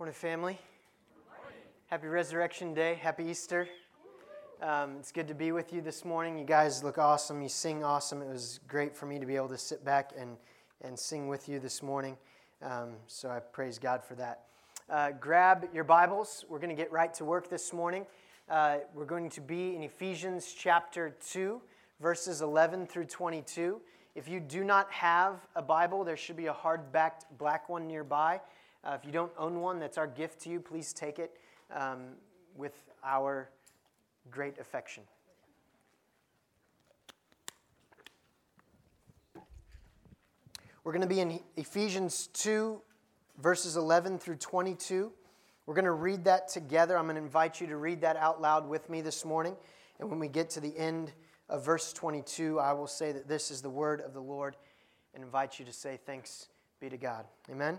Morning, family. Happy Resurrection Day. Happy Easter. Um, it's good to be with you this morning. You guys look awesome. You sing awesome. It was great for me to be able to sit back and, and sing with you this morning. Um, so I praise God for that. Uh, grab your Bibles. We're going to get right to work this morning. Uh, we're going to be in Ephesians chapter 2, verses 11 through 22. If you do not have a Bible, there should be a hard backed black one nearby. Uh, if you don't own one, that's our gift to you. Please take it um, with our great affection. We're going to be in Ephesians 2, verses 11 through 22. We're going to read that together. I'm going to invite you to read that out loud with me this morning. And when we get to the end of verse 22, I will say that this is the word of the Lord and invite you to say, Thanks be to God. Amen.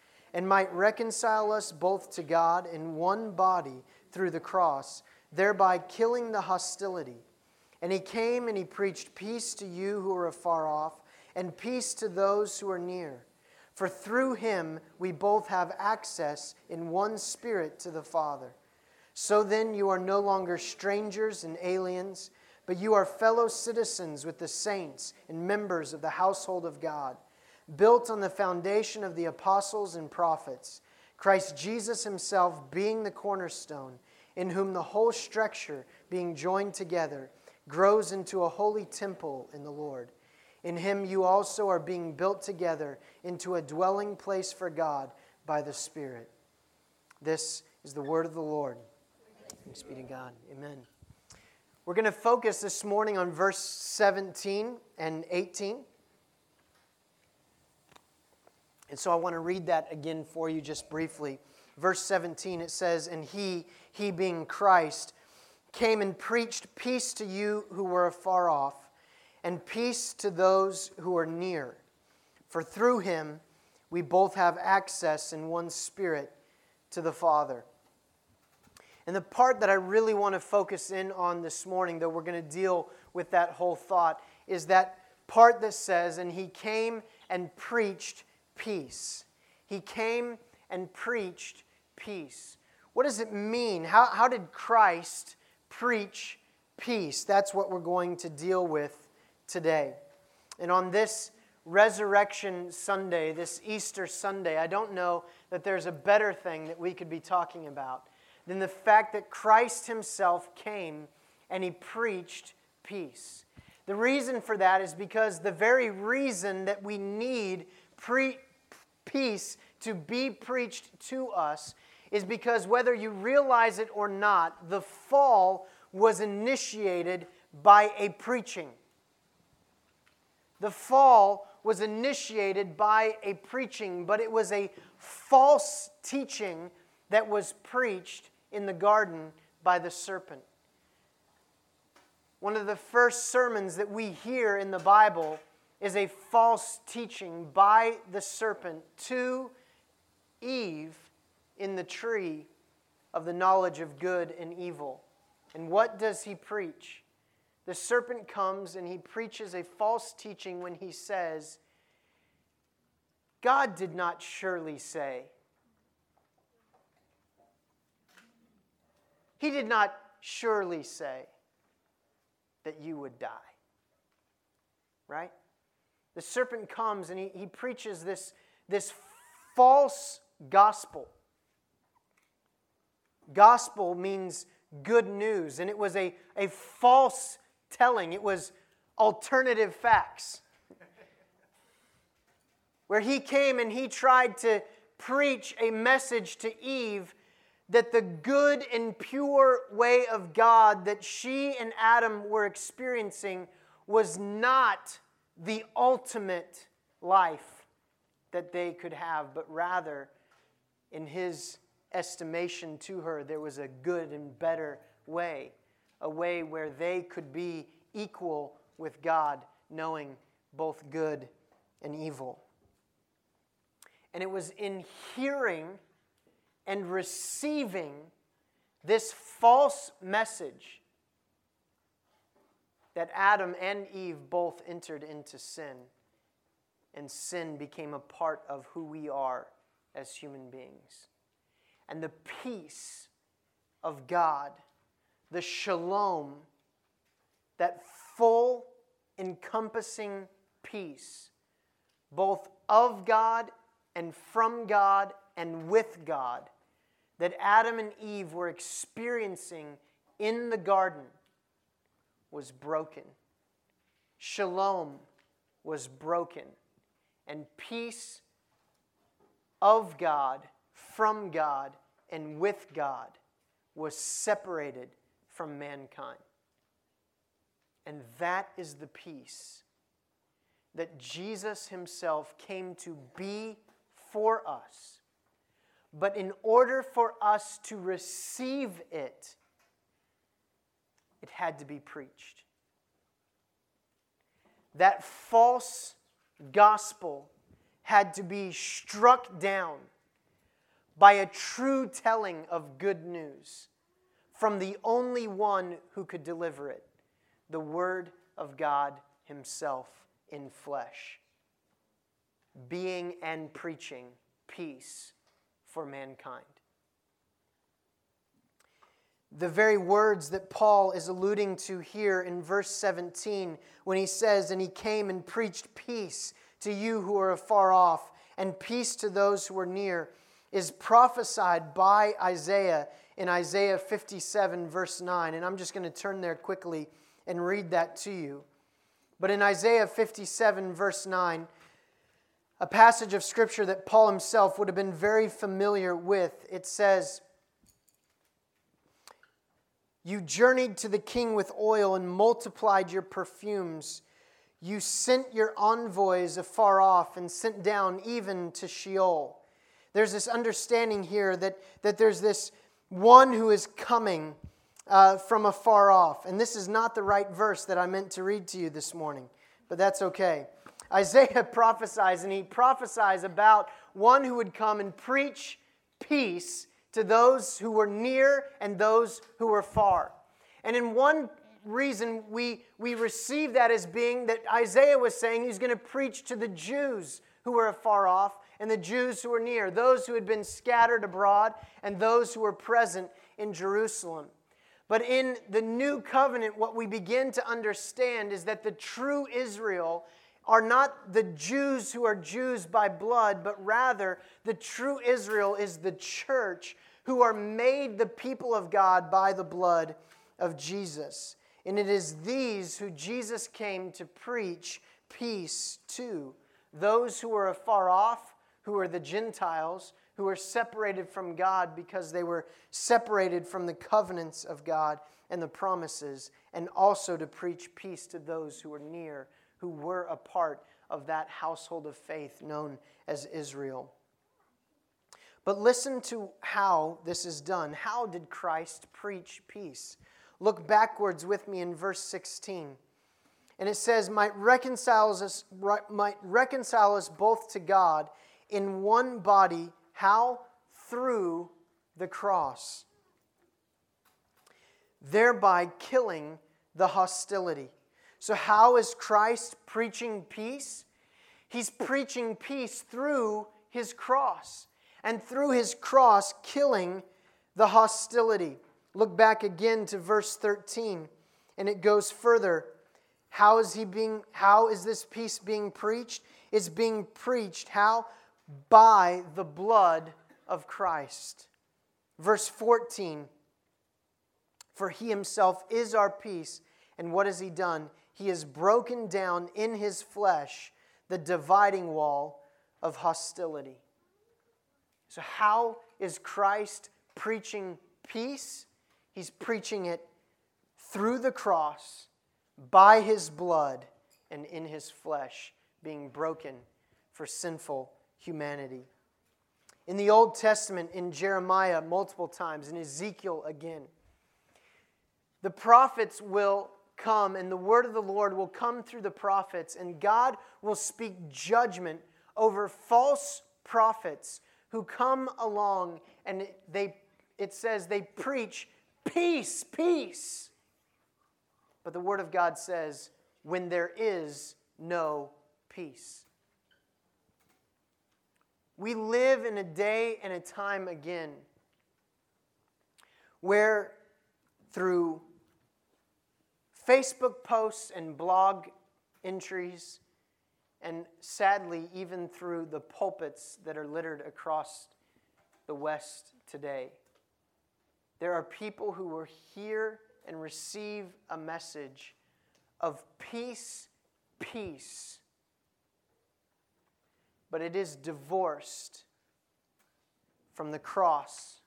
and might reconcile us both to God in one body through the cross, thereby killing the hostility. And he came and he preached peace to you who are afar off, and peace to those who are near. For through him we both have access in one spirit to the Father. So then you are no longer strangers and aliens, but you are fellow citizens with the saints and members of the household of God built on the foundation of the apostles and prophets, Christ Jesus himself being the cornerstone, in whom the whole structure, being joined together, grows into a holy temple in the Lord. In him you also are being built together into a dwelling place for God by the Spirit. This is the word of the Lord. Thanks be to God. Amen. We're going to focus this morning on verse 17 and 18. And so I want to read that again for you just briefly. Verse 17, it says, And he, he being Christ, came and preached peace to you who were afar off, and peace to those who are near. For through him we both have access in one spirit to the Father. And the part that I really want to focus in on this morning, though we're going to deal with that whole thought, is that part that says, And he came and preached peace. He came and preached peace. What does it mean? How, how did Christ preach peace? That's what we're going to deal with today. And on this Resurrection Sunday, this Easter Sunday, I don't know that there's a better thing that we could be talking about than the fact that Christ Himself came and He preached peace. The reason for that is because the very reason that we need pre- peace to be preached to us is because whether you realize it or not, the fall was initiated by a preaching. The fall was initiated by a preaching, but it was a false teaching that was preached in the garden by the serpent. One of the first sermons that we hear in the Bible is a false teaching by the serpent to Eve in the tree of the knowledge of good and evil. And what does he preach? The serpent comes and he preaches a false teaching when he says, God did not surely say. He did not surely say that you would die. Right? The serpent comes and he, he preaches this, this false gospel. Gospel means good news, and it was a, a false telling, it was alternative facts. Where he came and he tried to preach a message to Eve that the good and pure way of God that she and Adam were experiencing was not the ultimate life that they could have, but rather, in his estimation to her, there was a good and better way, a way where they could be equal with God, knowing both good and evil. And it was in hearing and receiving this false message that Adam and Eve both entered into sin, and sin became a part of who we are as human beings. And the peace of God, the shalom, that full, encompassing peace, both of God and from God and with God, that Adam and Eve were experiencing in the garden was broken. Shalom was broken. And peace of God, from God, and with God was separated from mankind. And that is the peace that Jesus himself came to be for us. But in order for us to receive it, it had to be preached. That false gospel had to be struck down by a true telling of good news from the only one who could deliver it the Word of God Himself in flesh, being and preaching peace for mankind the very words that Paul is alluding to here in verse 17 when he says, And he came and preached peace to you who are afar off, and peace to those who are near, is prophesied by Isaiah in Isaiah 57, verse 9. And I'm just going to turn there quickly and read that to you. But in Isaiah 57, verse 9, a passage of scripture that Paul himself would have been very familiar with, it says, you journeyed to the king with oil and multiplied your perfumes. You sent your envoys afar off and sent down even to Sheol. There's this understanding here that, that there's this one who is coming uh, from afar off. And this is not the right verse that I meant to read to you this morning, but that's okay. Isaiah prophesies, and he prophesies about one who would come and preach peace to those who were near and those who were far. And in one reason, we, we receive that as being that Isaiah was saying he's going to preach to the Jews who were afar off and the Jews who were near, those who had been scattered abroad and those who were present in Jerusalem. But in the new covenant, what we begin to understand is that the true Israel are not the Jews who are Jews by blood, but rather the true Israel is the church who are made the people of God by the blood of Jesus. And it is these who Jesus came to preach peace to those who are afar off, who are the Gentiles, who are separated from God because they were separated from the covenants of God and the promises, and also to preach peace to those who are near who were a part of that household of faith known as Israel. But listen to how this is done. How did Christ preach peace? Look backwards with me in verse 16. And it says, might reconcile us, might reconcile us both to God in one body. How? Through the cross. Thereby killing the hostility. So, how is Christ preaching peace? He's preaching peace through his cross and through his cross, killing the hostility. Look back again to verse 13, and it goes further. How is he being how is this peace being preached? It's being preached how? By the blood of Christ. Verse 14 For he himself is our peace. And what has he done? He has broken down in his flesh the dividing wall of hostility. So, how is Christ preaching peace? He's preaching it through the cross, by his blood, and in his flesh being broken for sinful humanity. In the Old Testament, in Jeremiah multiple times, in Ezekiel again, the prophets will come and the word of the Lord will come through the prophets, and God will speak judgment over false prophets who come along and they it says they preach peace, peace. But the word of God says when there is no peace. We live in a day and a time again where through Facebook posts and blog entries, and sadly, even through the pulpits that are littered across the West today. There are people who will hear and receive a message of peace, peace, but it is divorced from the cross,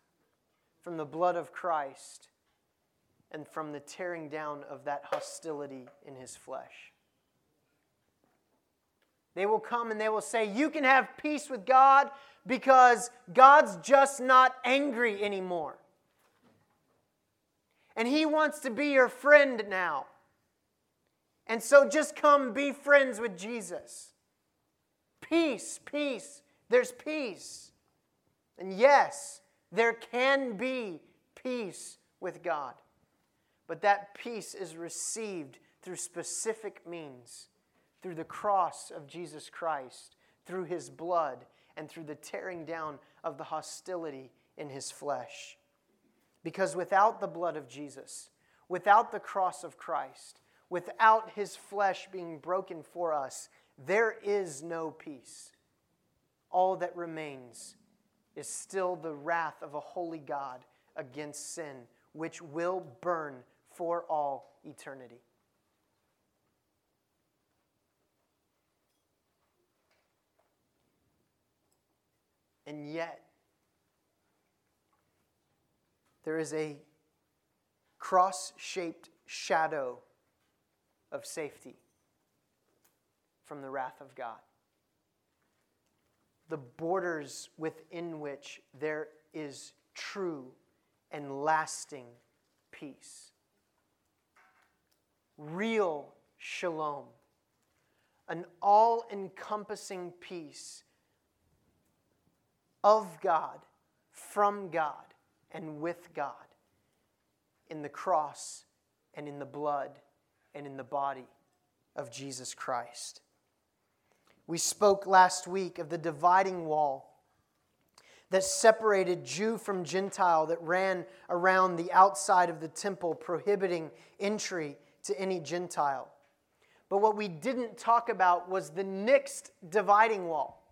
from the blood of Christ, and from the tearing down of that hostility in his flesh. They will come and they will say, You can have peace with God because God's just not angry anymore. And He wants to be your friend now. And so just come be friends with Jesus. Peace, peace. There's peace. And yes, there can be peace with God. But that peace is received through specific means through the cross of Jesus Christ, through his blood, and through the tearing down of the hostility in his flesh. Because without the blood of Jesus, without the cross of Christ, without his flesh being broken for us, there is no peace. All that remains is still the wrath of a holy God against sin, which will burn for all eternity. And yet, there is a cross shaped shadow of safety from the wrath of God. The borders within which there is true and lasting peace. Real shalom. An all encompassing peace of God, from God, and with God in the cross and in the blood and in the body of Jesus Christ. We spoke last week of the dividing wall that separated Jew from Gentile that ran around the outside of the temple, prohibiting entry to any Gentile. But what we didn't talk about was the next dividing wall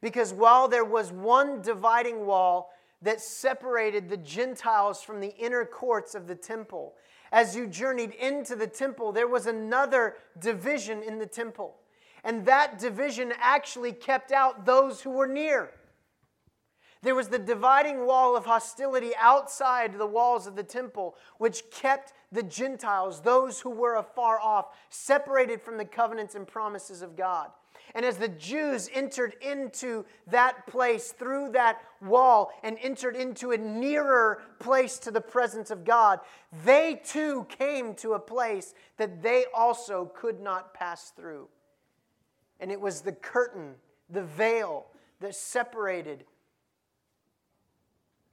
because while there was one dividing wall that separated the Gentiles from the inner courts of the temple, as you journeyed into the temple, there was another division in the temple. And that division actually kept out those who were near. There was the dividing wall of hostility outside the walls of the temple, which kept the Gentiles, those who were afar off, separated from the covenants and promises of God. And as the Jews entered into that place through that wall and entered into a nearer place to the presence of God, they too came to a place that they also could not pass through. And it was the curtain, the veil that separated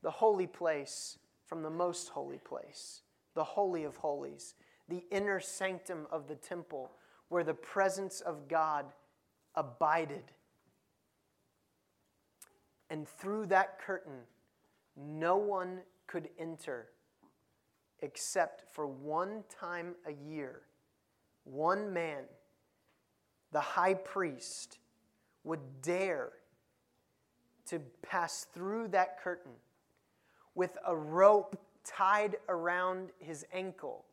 the holy place from the most holy place, the Holy of Holies, the inner sanctum of the temple where the presence of God abided. And through that curtain, no one could enter except for one time a year, one man, the high priest, would dare to pass through that curtain with a rope tied around his ankle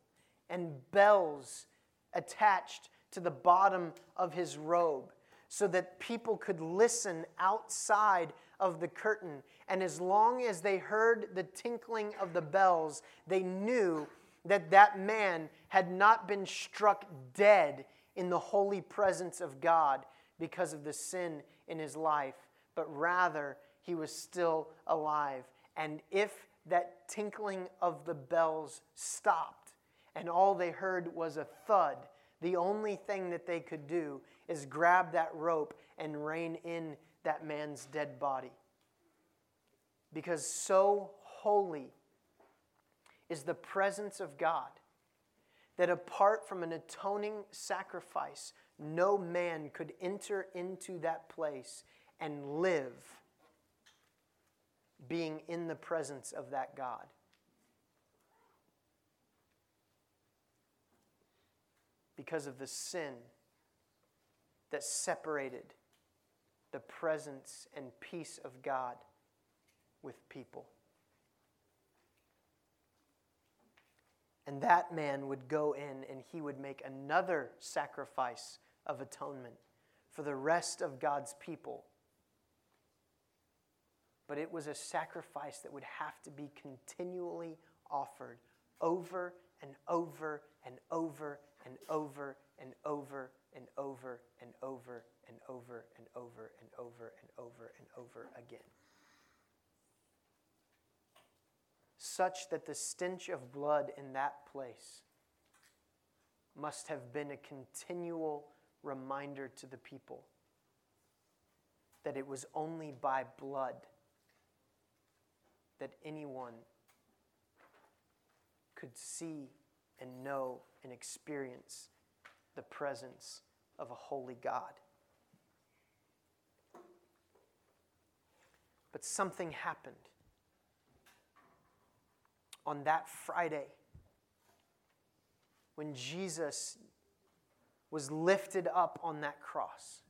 and bells attached to the bottom of his robe so that people could listen outside of the curtain. And as long as they heard the tinkling of the bells, they knew that that man had not been struck dead in the holy presence of God because of the sin in his life, but rather he was still alive. And if that tinkling of the bells stopped and all they heard was a thud, the only thing that they could do is grab that rope and rein in that man's dead body. Because so holy is the presence of God that apart from an atoning sacrifice, no man could enter into that place and live being in the presence of that God. Because of the sin that separated the presence and peace of God with people. And that man would go in and he would make another sacrifice of atonement for the rest of God's people. But it was a sacrifice that would have to be continually offered over and over and over and over and over and over and over and over and over and over and over and over again. Such that the stench of blood in that place must have been a continual reminder to the people that it was only by blood that anyone could see and know and experience the presence of a holy God. But something happened on that Friday when Jesus was lifted up on that cross.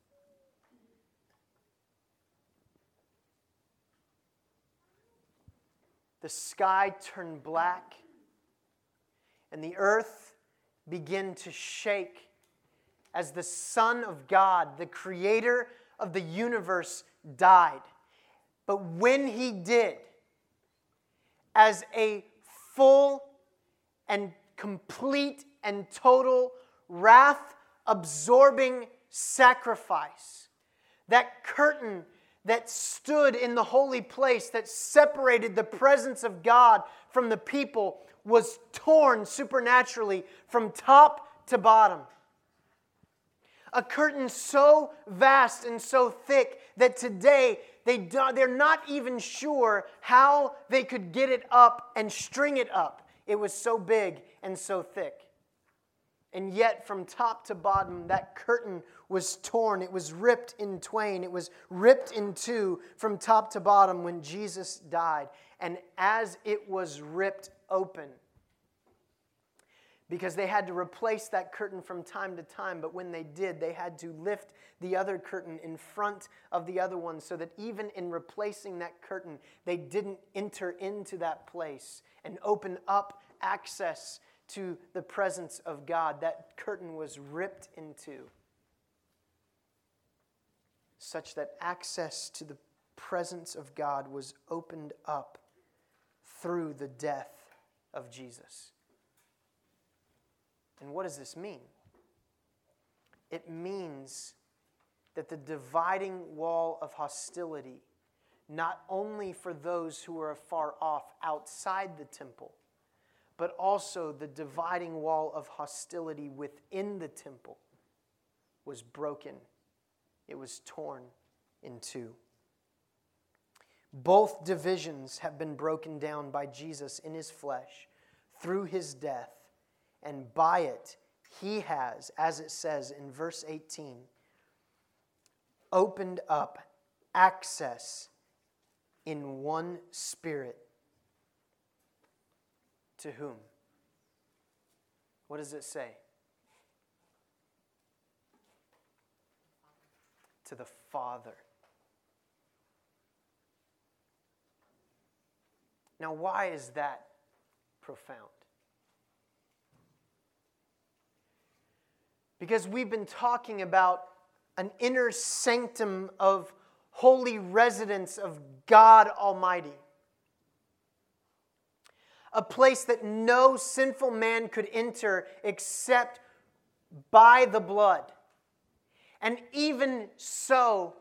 The sky turned black, and the earth began to shake as the Son of God, the creator of the universe, died. But when he did, as a full and complete and total wrath absorbing sacrifice, that curtain that stood in the holy place that separated the presence of God from the people was torn supernaturally from top to bottom a curtain so vast and so thick that today they they're not even sure how they could get it up and string it up. It was so big and so thick. And yet, from top to bottom, that curtain was torn. It was ripped in twain. It was ripped in two from top to bottom when Jesus died. And as it was ripped open, because they had to replace that curtain from time to time. But when they did, they had to lift the other curtain in front of the other one so that even in replacing that curtain, they didn't enter into that place and open up access to the presence of God. That curtain was ripped into, such that access to the presence of God was opened up through the death of Jesus. And what does this mean? It means that the dividing wall of hostility, not only for those who are afar off outside the temple, but also the dividing wall of hostility within the temple, was broken. It was torn in two. Both divisions have been broken down by Jesus in his flesh through his death and by it he has, as it says in verse 18, opened up access in one spirit. To whom? What does it say? To the Father. Now, why is that profound. Because we've been talking about an inner sanctum of holy residence of God Almighty. A place that no sinful man could enter except by the blood. And even so,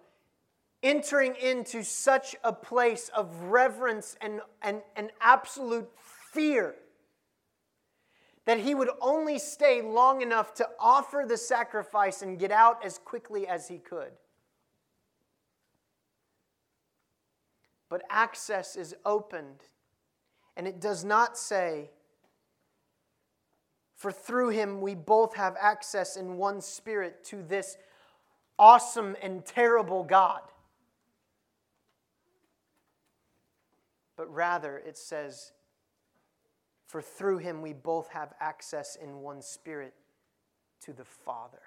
entering into such a place of reverence and, and, and absolute fear that he would only stay long enough to offer the sacrifice and get out as quickly as he could. But access is opened, and it does not say, For through him we both have access in one spirit to this awesome and terrible God. But rather, it says, For through him we both have access in one spirit to the Father.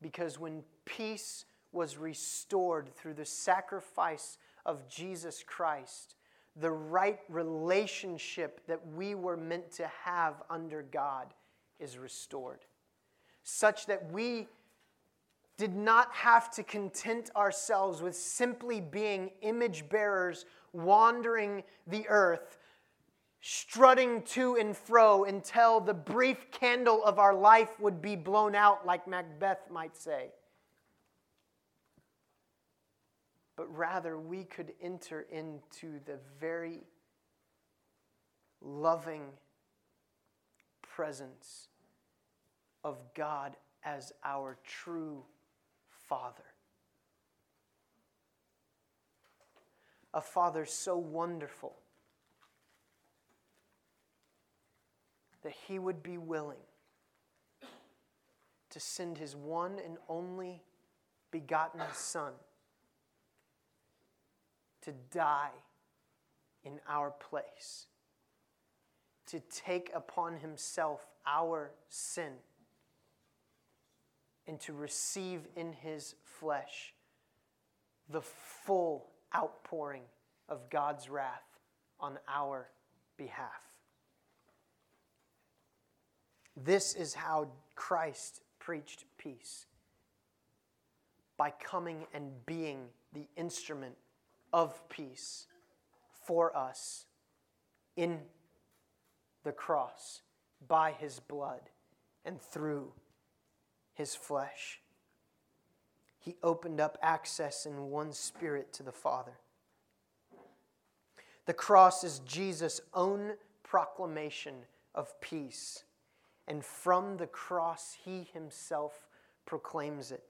Because when peace was restored through the sacrifice of Jesus Christ, the right relationship that we were meant to have under God is restored, such that we did not have to content ourselves with simply being image bearers wandering the earth, strutting to and fro until the brief candle of our life would be blown out, like Macbeth might say. But rather, we could enter into the very loving presence of God as our true Father. a Father so wonderful that He would be willing to send His one and only begotten Son to die in our place, to take upon Himself our sin, and to receive in His flesh the full outpouring of God's wrath on our behalf. This is how Christ preached peace by coming and being the instrument of peace for us in the cross by his blood and through his flesh. He opened up access in one spirit to the Father. The cross is Jesus' own proclamation of peace. And from the cross, he himself proclaims it.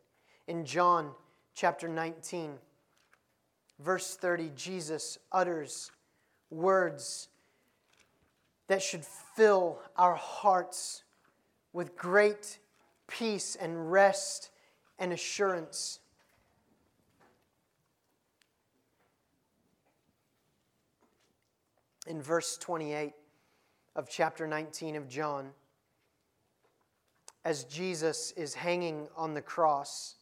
In John chapter 19, verse 30, Jesus utters words that should fill our hearts with great peace and rest and assurance. In verse 28 of chapter 19 of John, as Jesus is hanging on the cross,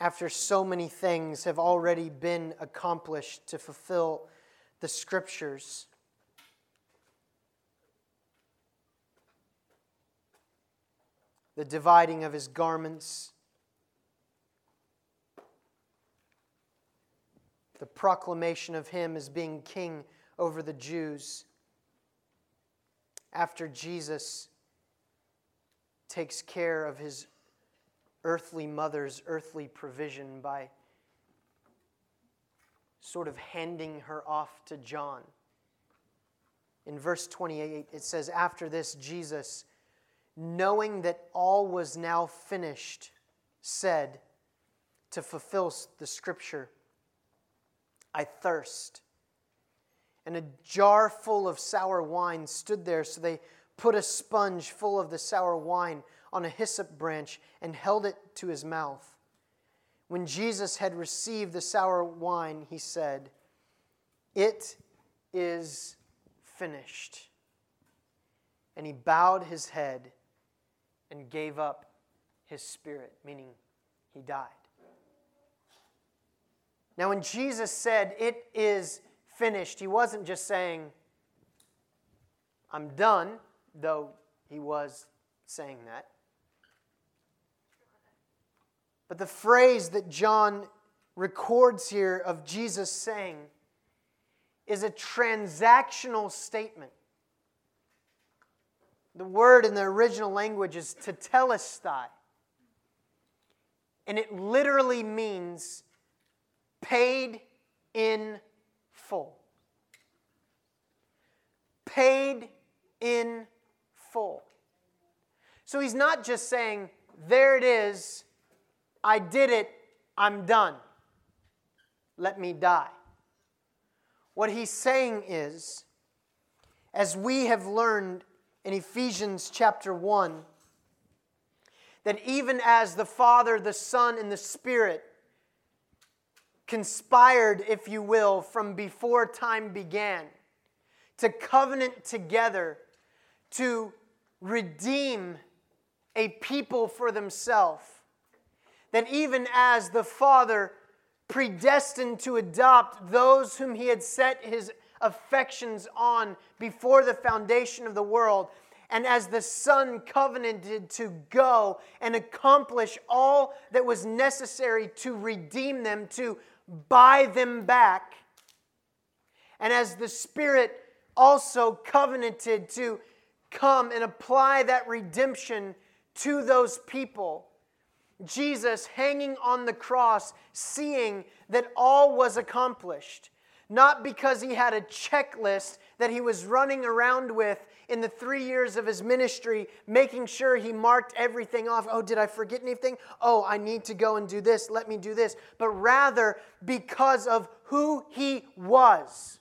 after so many things have already been accomplished to fulfill the scriptures, the dividing of his garments, the proclamation of him as being king over the Jews. After Jesus takes care of his earthly mother's earthly provision by sort of handing her off to John. In verse 28, it says, After this, Jesus knowing that all was now finished, said to fulfill the scripture, I thirst. And a jar full of sour wine stood there, so they put a sponge full of the sour wine on a hyssop branch and held it to his mouth. When Jesus had received the sour wine, he said, It is finished. And he bowed his head and gave up his spirit, meaning he died. Now, when Jesus said, It is finished. He wasn't just saying, I'm done, though he was saying that. But the phrase that John records here of Jesus saying is a transactional statement. The word in the original language is tetelestai. And it literally means paid in full. Paid in full. So he's not just saying, there it is, I did it, I'm done. Let me die. What he's saying is, as we have learned in Ephesians chapter 1, that even as the Father, the Son, and the Spirit conspired, if you will, from before time began to covenant together to redeem a people for themselves. That even as the Father predestined to adopt those whom he had set his affections on before the foundation of the world, and as the Son covenanted to go and accomplish all that was necessary to redeem them, to buy them back, and as the Spirit also covenanted to come and apply that redemption to those people. Jesus hanging on the cross, seeing that all was accomplished, not because he had a checklist that he was running around with in the three years of his ministry, making sure he marked everything off. Oh, did I forget anything? Oh, I need to go and do this. Let me do this. But rather because of who he was,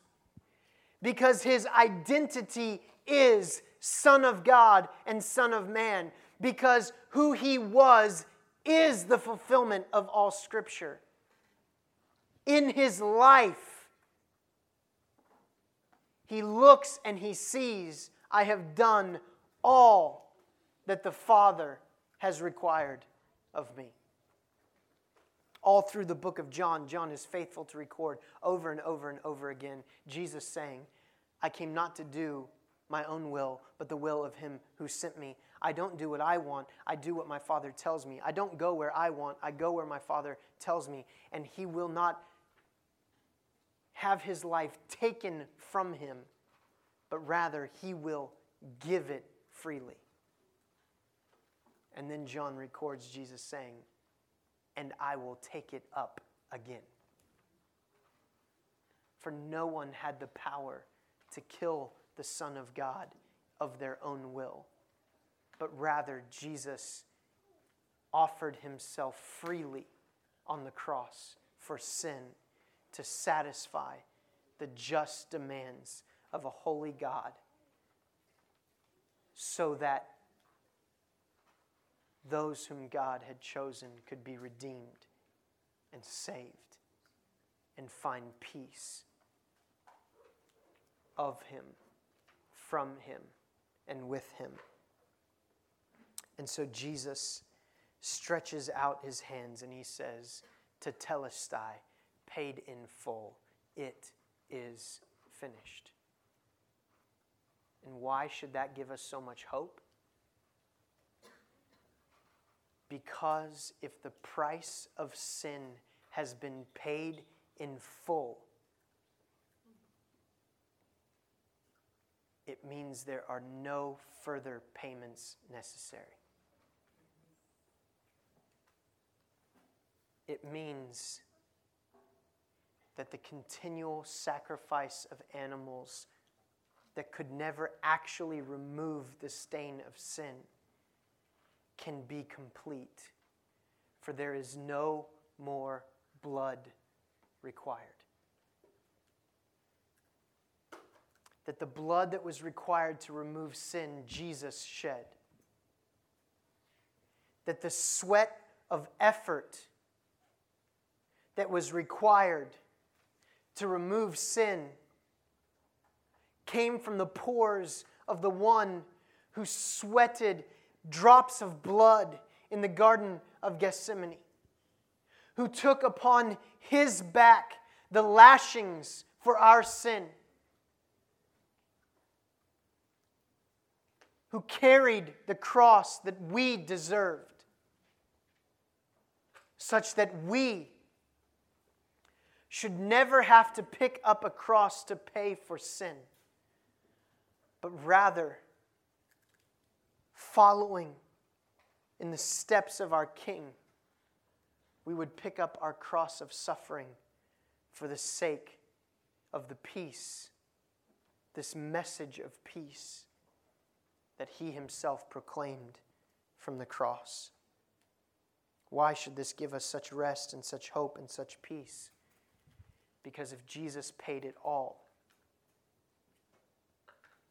because his identity is Son of God and Son of Man, because who he was is the fulfillment of all Scripture. In his life, he looks and he sees, I have done all that the Father has required of me. All through the book of John, John is faithful to record over and over and over again Jesus saying, I came not to do my own will, but the will of him who sent me. I don't do what I want, I do what my Father tells me. I don't go where I want, I go where my Father tells me. And he will not have his life taken from him, but rather he will give it freely. And then John records Jesus saying, And I will take it up again. For no one had the power to kill the Son of God of their own will, but rather Jesus offered himself freely on the cross for sin to satisfy the just demands of a holy God so that those whom God had chosen could be redeemed and saved and find peace of Him, from Him, and with Him. And so Jesus stretches out his hands and he says, Tetelestai, paid in full, it is finished. And why should that give us so much hope? Because if the price of sin has been paid in full, it means there are no further payments necessary. It means that the continual sacrifice of animals that could never actually remove the stain of sin can be complete, for there is no more blood required. that the blood that was required to remove sin, Jesus shed. That the sweat of effort that was required to remove sin came from the pores of the one who sweated drops of blood in the Garden of Gethsemane, who took upon his back the lashings for our sin, who carried the cross that we deserved, such that we should never have to pick up a cross to pay for sin, but rather following in the steps of our King, we would pick up our cross of suffering for the sake of the peace, this message of peace that he himself proclaimed from the cross. Why should this give us such rest and such hope and such peace? Because if Jesus paid it all,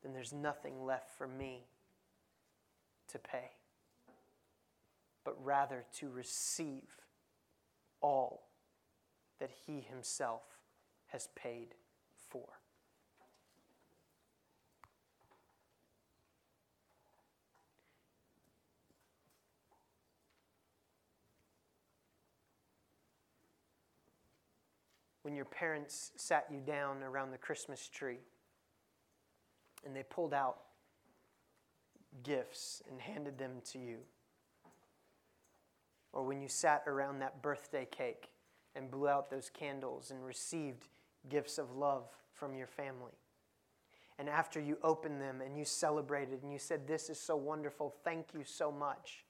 then there's nothing left for me to pay, but rather to receive all that He Himself has paid for. When your parents sat you down around the Christmas tree and they pulled out gifts and handed them to you. Or when you sat around that birthday cake and blew out those candles and received gifts of love from your family. And after you opened them and you celebrated and you said, This is so wonderful, thank you so much.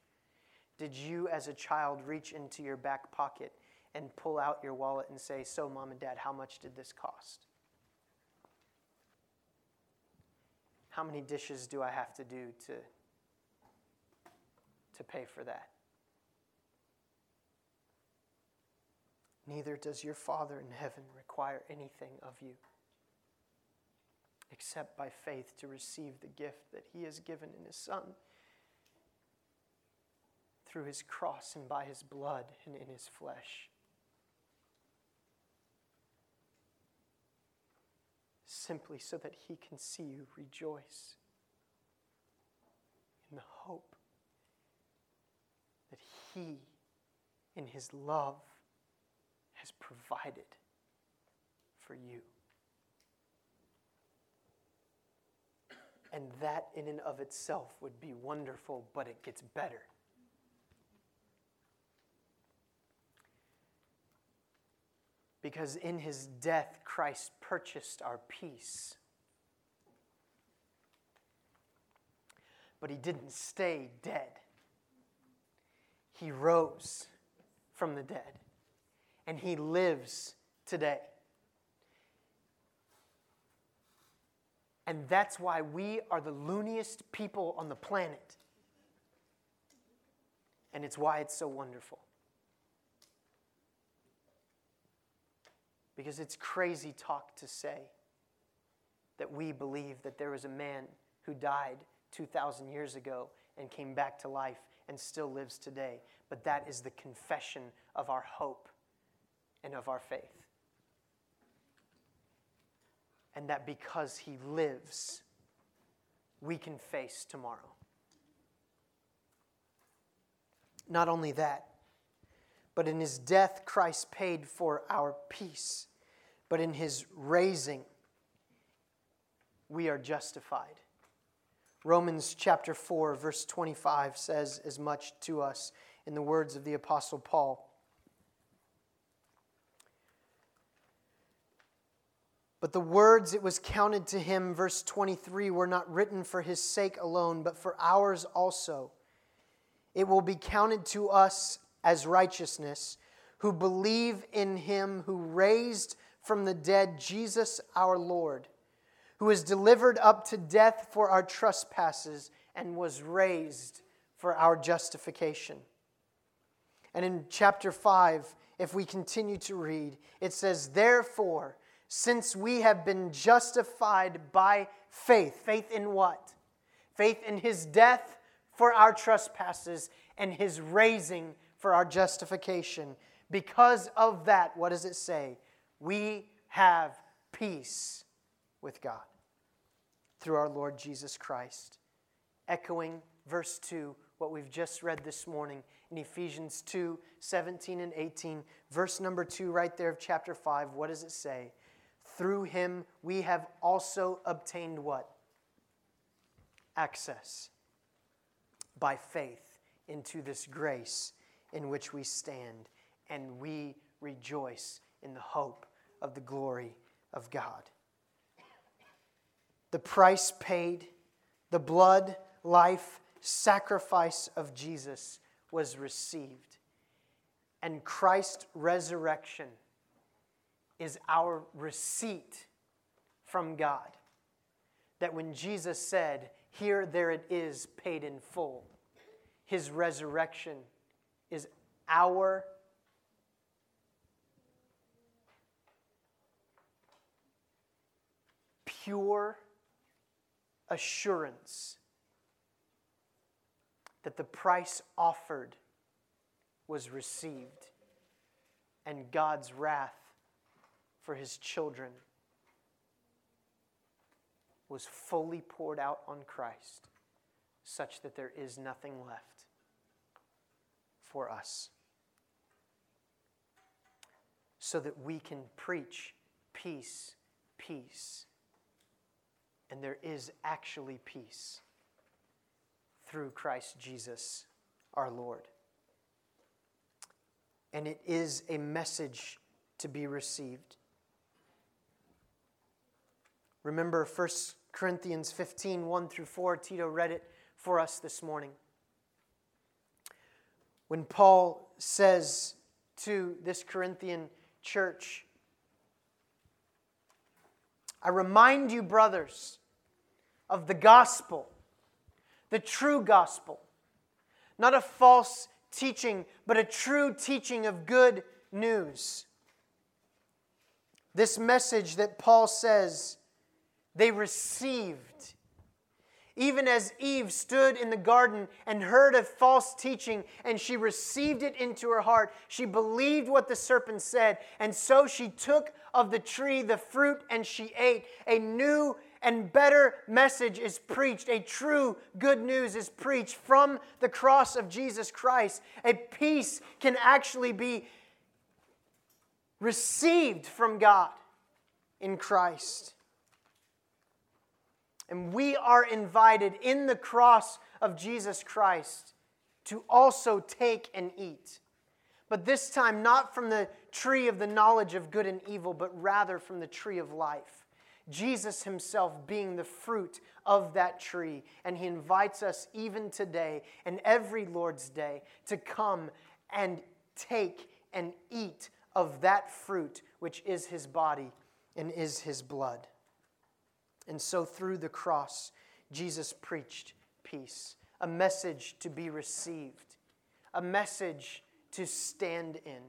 Did you, as a child, reach into your back pocket and pull out your wallet and say, So, mom and dad, how much did this cost? How many dishes do I have to do to, to pay for that? Neither does your Father in heaven require anything of you except by faith to receive the gift that He has given in His Son through His cross and by His blood and in His flesh. Simply so that he can see you rejoice in the hope that he, in his love, has provided for you. And that, in and of itself, would be wonderful, but it gets better. Because in his death, Christ purchased our peace. But he didn't stay dead, he rose from the dead, and he lives today. And that's why we are the looniest people on the planet. And it's why it's so wonderful. Because it's crazy talk to say that we believe that there was a man who died 2,000 years ago and came back to life and still lives today. But that is the confession of our hope and of our faith. And that because he lives, we can face tomorrow. Not only that, but in his death, Christ paid for our peace. But in his raising, we are justified. Romans chapter 4, verse 25 says as much to us in the words of the Apostle Paul. But the words it was counted to him, verse 23, were not written for his sake alone, but for ours also. It will be counted to us as righteousness, who believe in him who raised from the dead Jesus our Lord, who was delivered up to death for our trespasses and was raised for our justification. And in chapter 5, if we continue to read, it says, Therefore, since we have been justified by faith, faith in what? Faith in his death for our trespasses and his raising for our justification. Because of that, what does it say? We have peace with God through our Lord Jesus Christ. Echoing verse 2, what we've just read this morning in Ephesians 2 17 and 18. Verse number 2, right there of chapter 5, what does it say? through him we have also obtained what? Access by faith into this grace in which we stand, and we rejoice in the hope of the glory of God. The price paid, the blood, life, sacrifice of Jesus was received. And Christ's resurrection is our receipt from God. That when Jesus said, Here, there it is, paid in full, his resurrection is our pure assurance that the price offered was received and God's wrath for his children was fully poured out on Christ, such that there is nothing left for us. So that we can preach peace, peace. And there is actually peace through Christ Jesus our Lord. And it is a message to be received. Remember 1 Corinthians 15 1 through 4. Tito read it for us this morning. When Paul says to this Corinthian church, I remind you, brothers, of the gospel the true gospel. Not a false teaching, but a true teaching of good news. This message that Paul says they received. Even as Eve stood in the garden and heard a false teaching and she received it into her heart, she believed what the serpent said, and so she took of the tree the fruit and she ate. A new and better message is preached. A true good news is preached from the cross of Jesus Christ. A peace can actually be received from God in Christ. And we are invited in the cross of Jesus Christ to also take and eat. But this time, not from the tree of the knowledge of good and evil, but rather from the tree of life. Jesus himself being the fruit of that tree. And he invites us even today and every Lord's day to come and take and eat of that fruit, which is his body and is his blood. And so through the cross, Jesus preached peace, a message to be received, a message to stand in,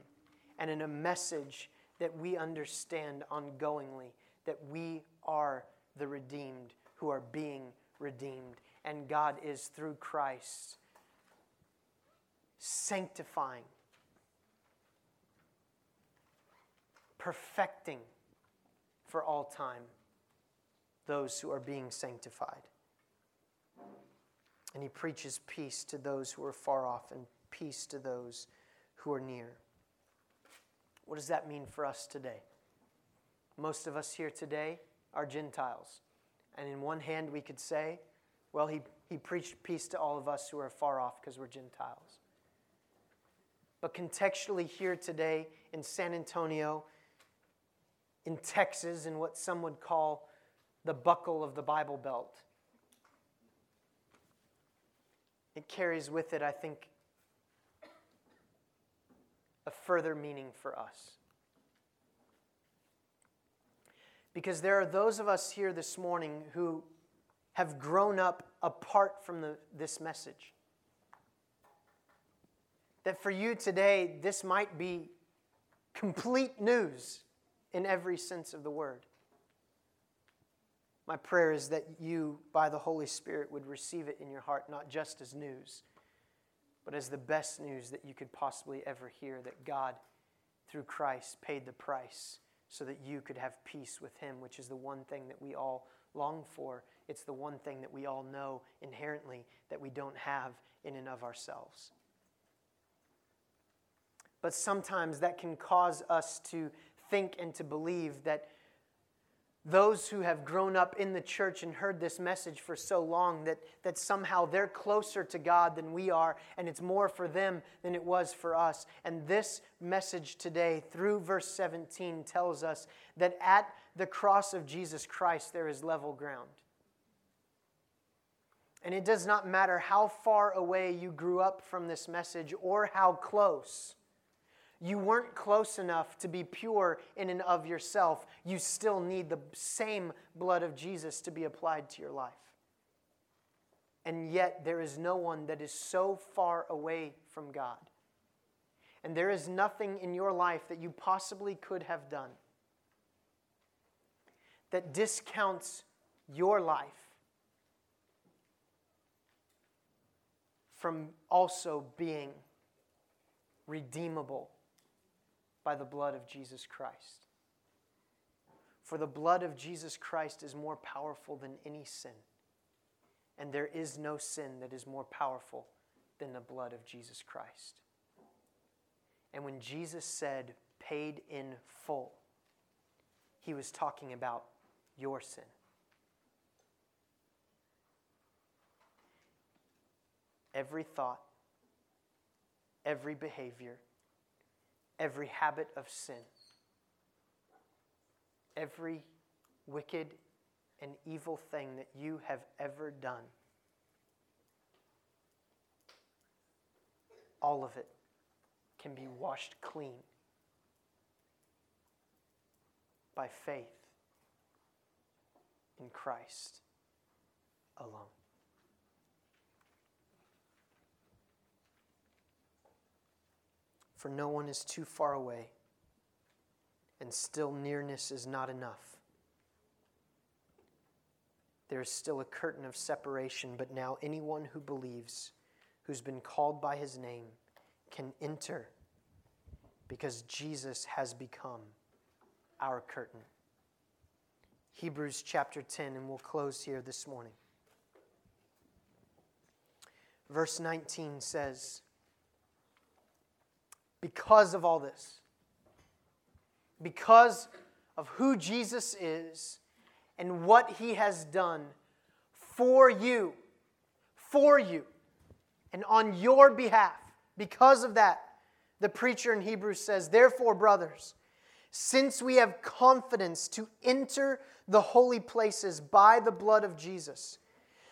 and in a message that we understand ongoingly that we are the redeemed who are being redeemed. And God is through Christ sanctifying, perfecting for all time those who are being sanctified. And he preaches peace to those who are far off and peace to those who are near. What does that mean for us today? Most of us here today are Gentiles. And in one hand, we could say, well, he, he preached peace to all of us who are far off because we're Gentiles. But contextually, here today in San Antonio, in Texas, in what some would call the buckle of the Bible Belt. It carries with it, I think, a further meaning for us. Because there are those of us here this morning who have grown up apart from the, this message. That for you today, this might be complete news in every sense of the word. My prayer is that you, by the Holy Spirit, would receive it in your heart, not just as news, but as the best news that you could possibly ever hear that God, through Christ, paid the price so that you could have peace with Him, which is the one thing that we all long for. It's the one thing that we all know inherently that we don't have in and of ourselves. But sometimes that can cause us to think and to believe that those who have grown up in the church and heard this message for so long that, that somehow they're closer to God than we are, and it's more for them than it was for us. And this message today, through verse 17, tells us that at the cross of Jesus Christ, there is level ground. And it does not matter how far away you grew up from this message or how close. You weren't close enough to be pure in and of yourself. You still need the same blood of Jesus to be applied to your life. And yet, there is no one that is so far away from God. And there is nothing in your life that you possibly could have done that discounts your life from also being redeemable by the blood of Jesus Christ. For the blood of Jesus Christ is more powerful than any sin. And there is no sin that is more powerful than the blood of Jesus Christ. And when Jesus said, paid in full, he was talking about your sin. Every thought, every behavior, every habit of sin, every wicked and evil thing that you have ever done. All of it can be washed clean by faith in Christ alone. For no one is too far away, and still nearness is not enough. There is still a curtain of separation, but now anyone who believes, who's been called by his name, can enter because Jesus has become our curtain. Hebrews chapter 10, and we'll close here this morning. Verse 19 says, because of all this, because of who Jesus is and what he has done for you, for you, and on your behalf, because of that, the preacher in Hebrews says, Therefore, brothers, since we have confidence to enter the holy places by the blood of Jesus,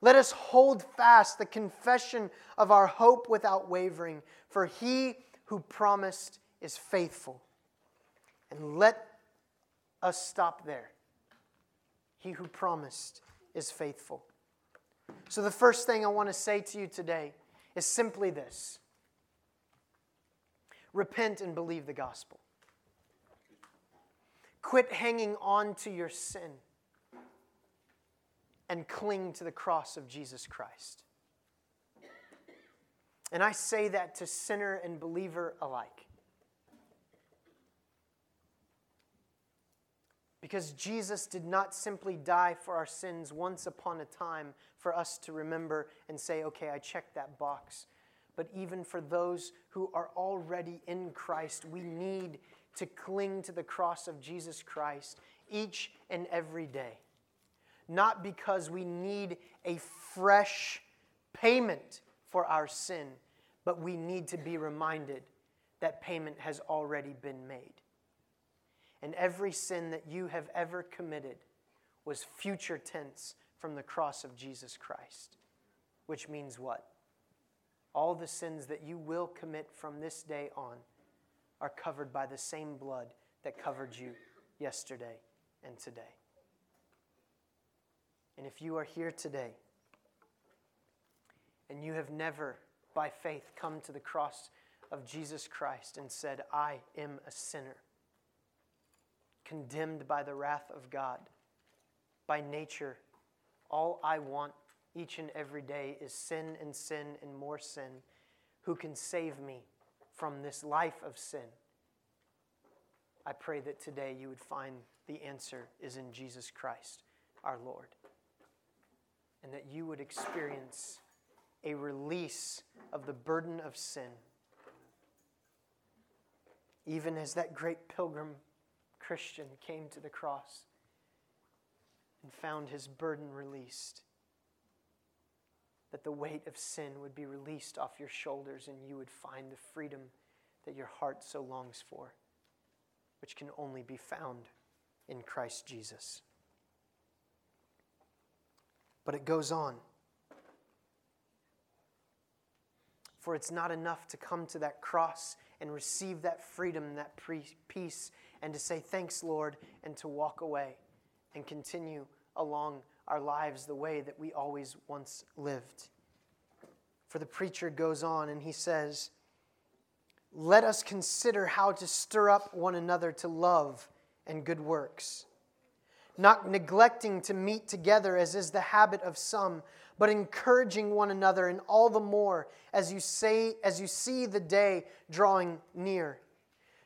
Let us hold fast the confession of our hope without wavering, for he who promised is faithful. And let us stop there. He who promised is faithful. So, the first thing I want to say to you today is simply this repent and believe the gospel. Quit hanging on to your sin and cling to the cross of Jesus Christ. And I say that to sinner and believer alike. Because Jesus did not simply die for our sins once upon a time for us to remember and say, okay, I checked that box. But even for those who are already in Christ, we need to cling to the cross of Jesus Christ each and every day not because we need a fresh payment for our sin, but we need to be reminded that payment has already been made. And every sin that you have ever committed was future tense from the cross of Jesus Christ, which means what? All the sins that you will commit from this day on are covered by the same blood that covered you yesterday and today. And if you are here today and you have never, by faith, come to the cross of Jesus Christ and said, I am a sinner, condemned by the wrath of God, by nature, all I want each and every day is sin and sin and more sin. Who can save me from this life of sin? I pray that today you would find the answer is in Jesus Christ, our Lord, and that you would experience a release of the burden of sin. Even as that great pilgrim Christian came to the cross and found his burden released, that the weight of sin would be released off your shoulders and you would find the freedom that your heart so longs for, which can only be found in Christ Jesus. But it goes on. For it's not enough to come to that cross and receive that freedom, that peace, and to say, Thanks, Lord, and to walk away and continue along our lives the way that we always once lived. For the preacher goes on and he says, Let us consider how to stir up one another to love and good works, not neglecting to meet together as is the habit of some but encouraging one another, and all the more as you say, as you see the day drawing near.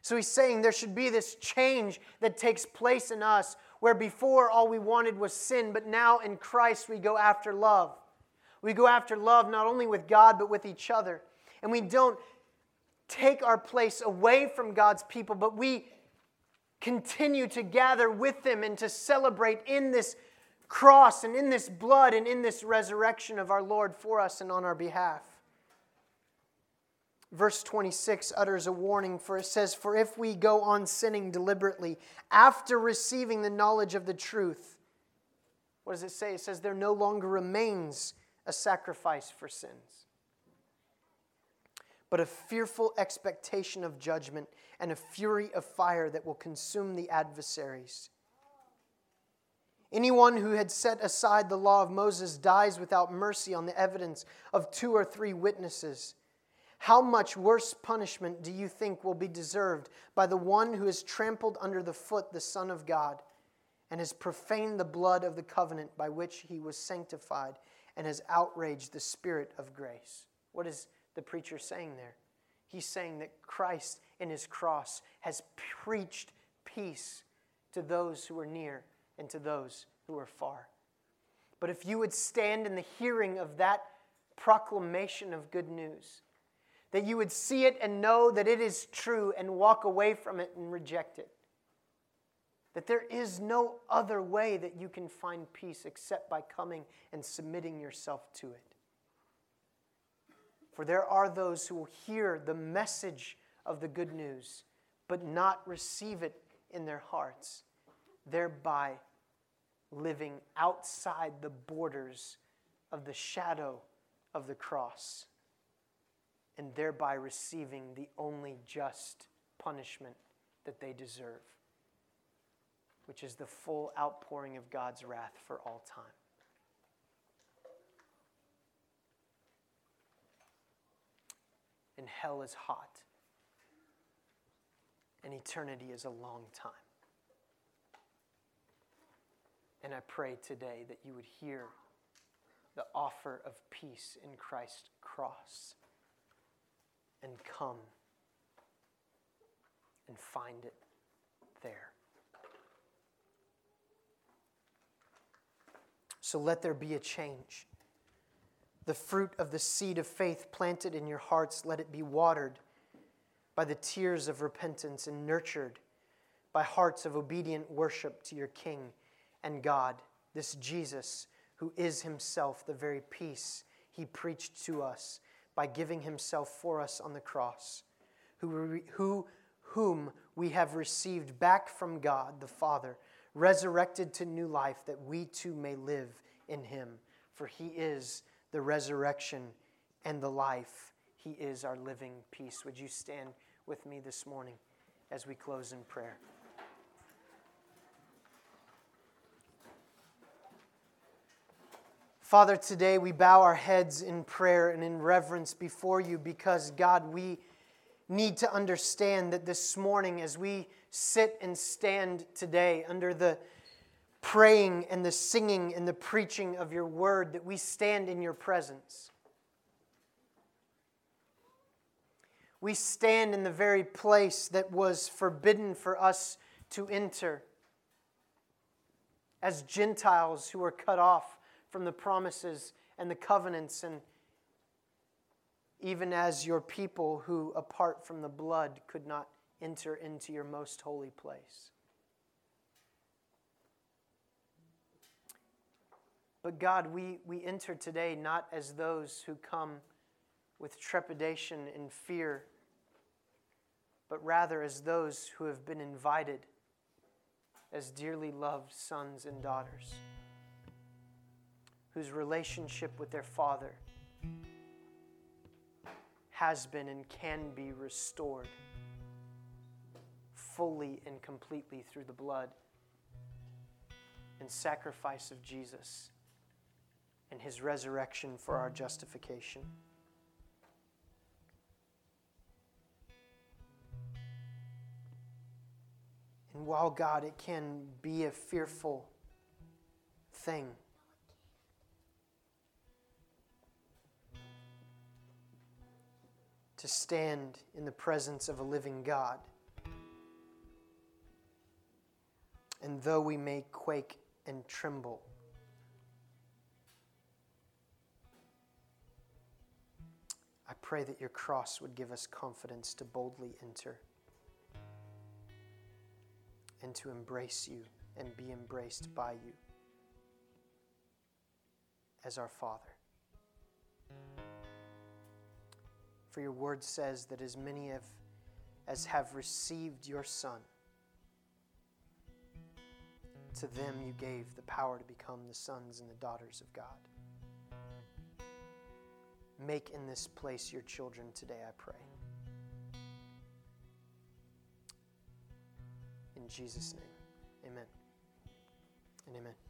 So he's saying there should be this change that takes place in us where before all we wanted was sin, but now in Christ we go after love. We go after love not only with God, but with each other. And we don't take our place away from God's people, but we continue to gather with them and to celebrate in this cross and in this blood and in this resurrection of our Lord for us and on our behalf. Verse 26 utters a warning for it says, For if we go on sinning deliberately after receiving the knowledge of the truth, what does it say? It says, There no longer remains a sacrifice for sins, but a fearful expectation of judgment and a fury of fire that will consume the adversaries. Anyone who had set aside the law of Moses dies without mercy on the evidence of two or three witnesses. How much worse punishment do you think will be deserved by the one who has trampled under the foot the Son of God and has profaned the blood of the covenant by which he was sanctified and has outraged the Spirit of grace? What is the preacher saying there? He's saying that Christ in his cross has preached peace to those who are near and to those who are far. But if you would stand in the hearing of that proclamation of good news, that you would see it and know that it is true and walk away from it and reject it. That there is no other way that you can find peace except by coming and submitting yourself to it. For there are those who will hear the message of the good news, but not receive it in their hearts, thereby living outside the borders of the shadow of the cross and thereby receiving the only just punishment that they deserve, which is the full outpouring of God's wrath for all time. And hell is hot, and eternity is a long time. And I pray today that you would hear the offer of peace in Christ's cross and come and find it there. So let there be a change. The fruit of the seed of faith planted in your hearts, let it be watered by the tears of repentance and nurtured by hearts of obedient worship to your King and God, this Jesus, who is himself the very peace he preached to us by giving himself for us on the cross, who, who, whom we have received back from God the Father, resurrected to new life, that we too may live in him. For he is the resurrection and the life. He is our living peace. Would you stand with me this morning as we close in prayer? Father, today we bow our heads in prayer and in reverence before you because, God, we need to understand that this morning, as we sit and stand today under the praying and the singing and the preaching of your word, that we stand in your presence. We stand in the very place that was forbidden for us to enter as Gentiles who were cut off from the promises and the covenants, and even as your people who, apart from the blood, could not enter into your most holy place. But God, we, we enter today not as those who come with trepidation and fear, but rather as those who have been invited as dearly loved sons and daughters, whose relationship with their Father has been and can be restored fully and completely through the blood and sacrifice of Jesus and his resurrection for our justification. And while, God, it can be a fearful thing, to stand in the presence of a living God. And though we may quake and tremble, I pray that your cross would give us confidence to boldly enter and to embrace you and be embraced by you as our Father. For your word says that as many as have received your Son, to them you gave the power to become the sons and the daughters of God. Make in this place your children today, I pray. In Jesus' name, amen and amen.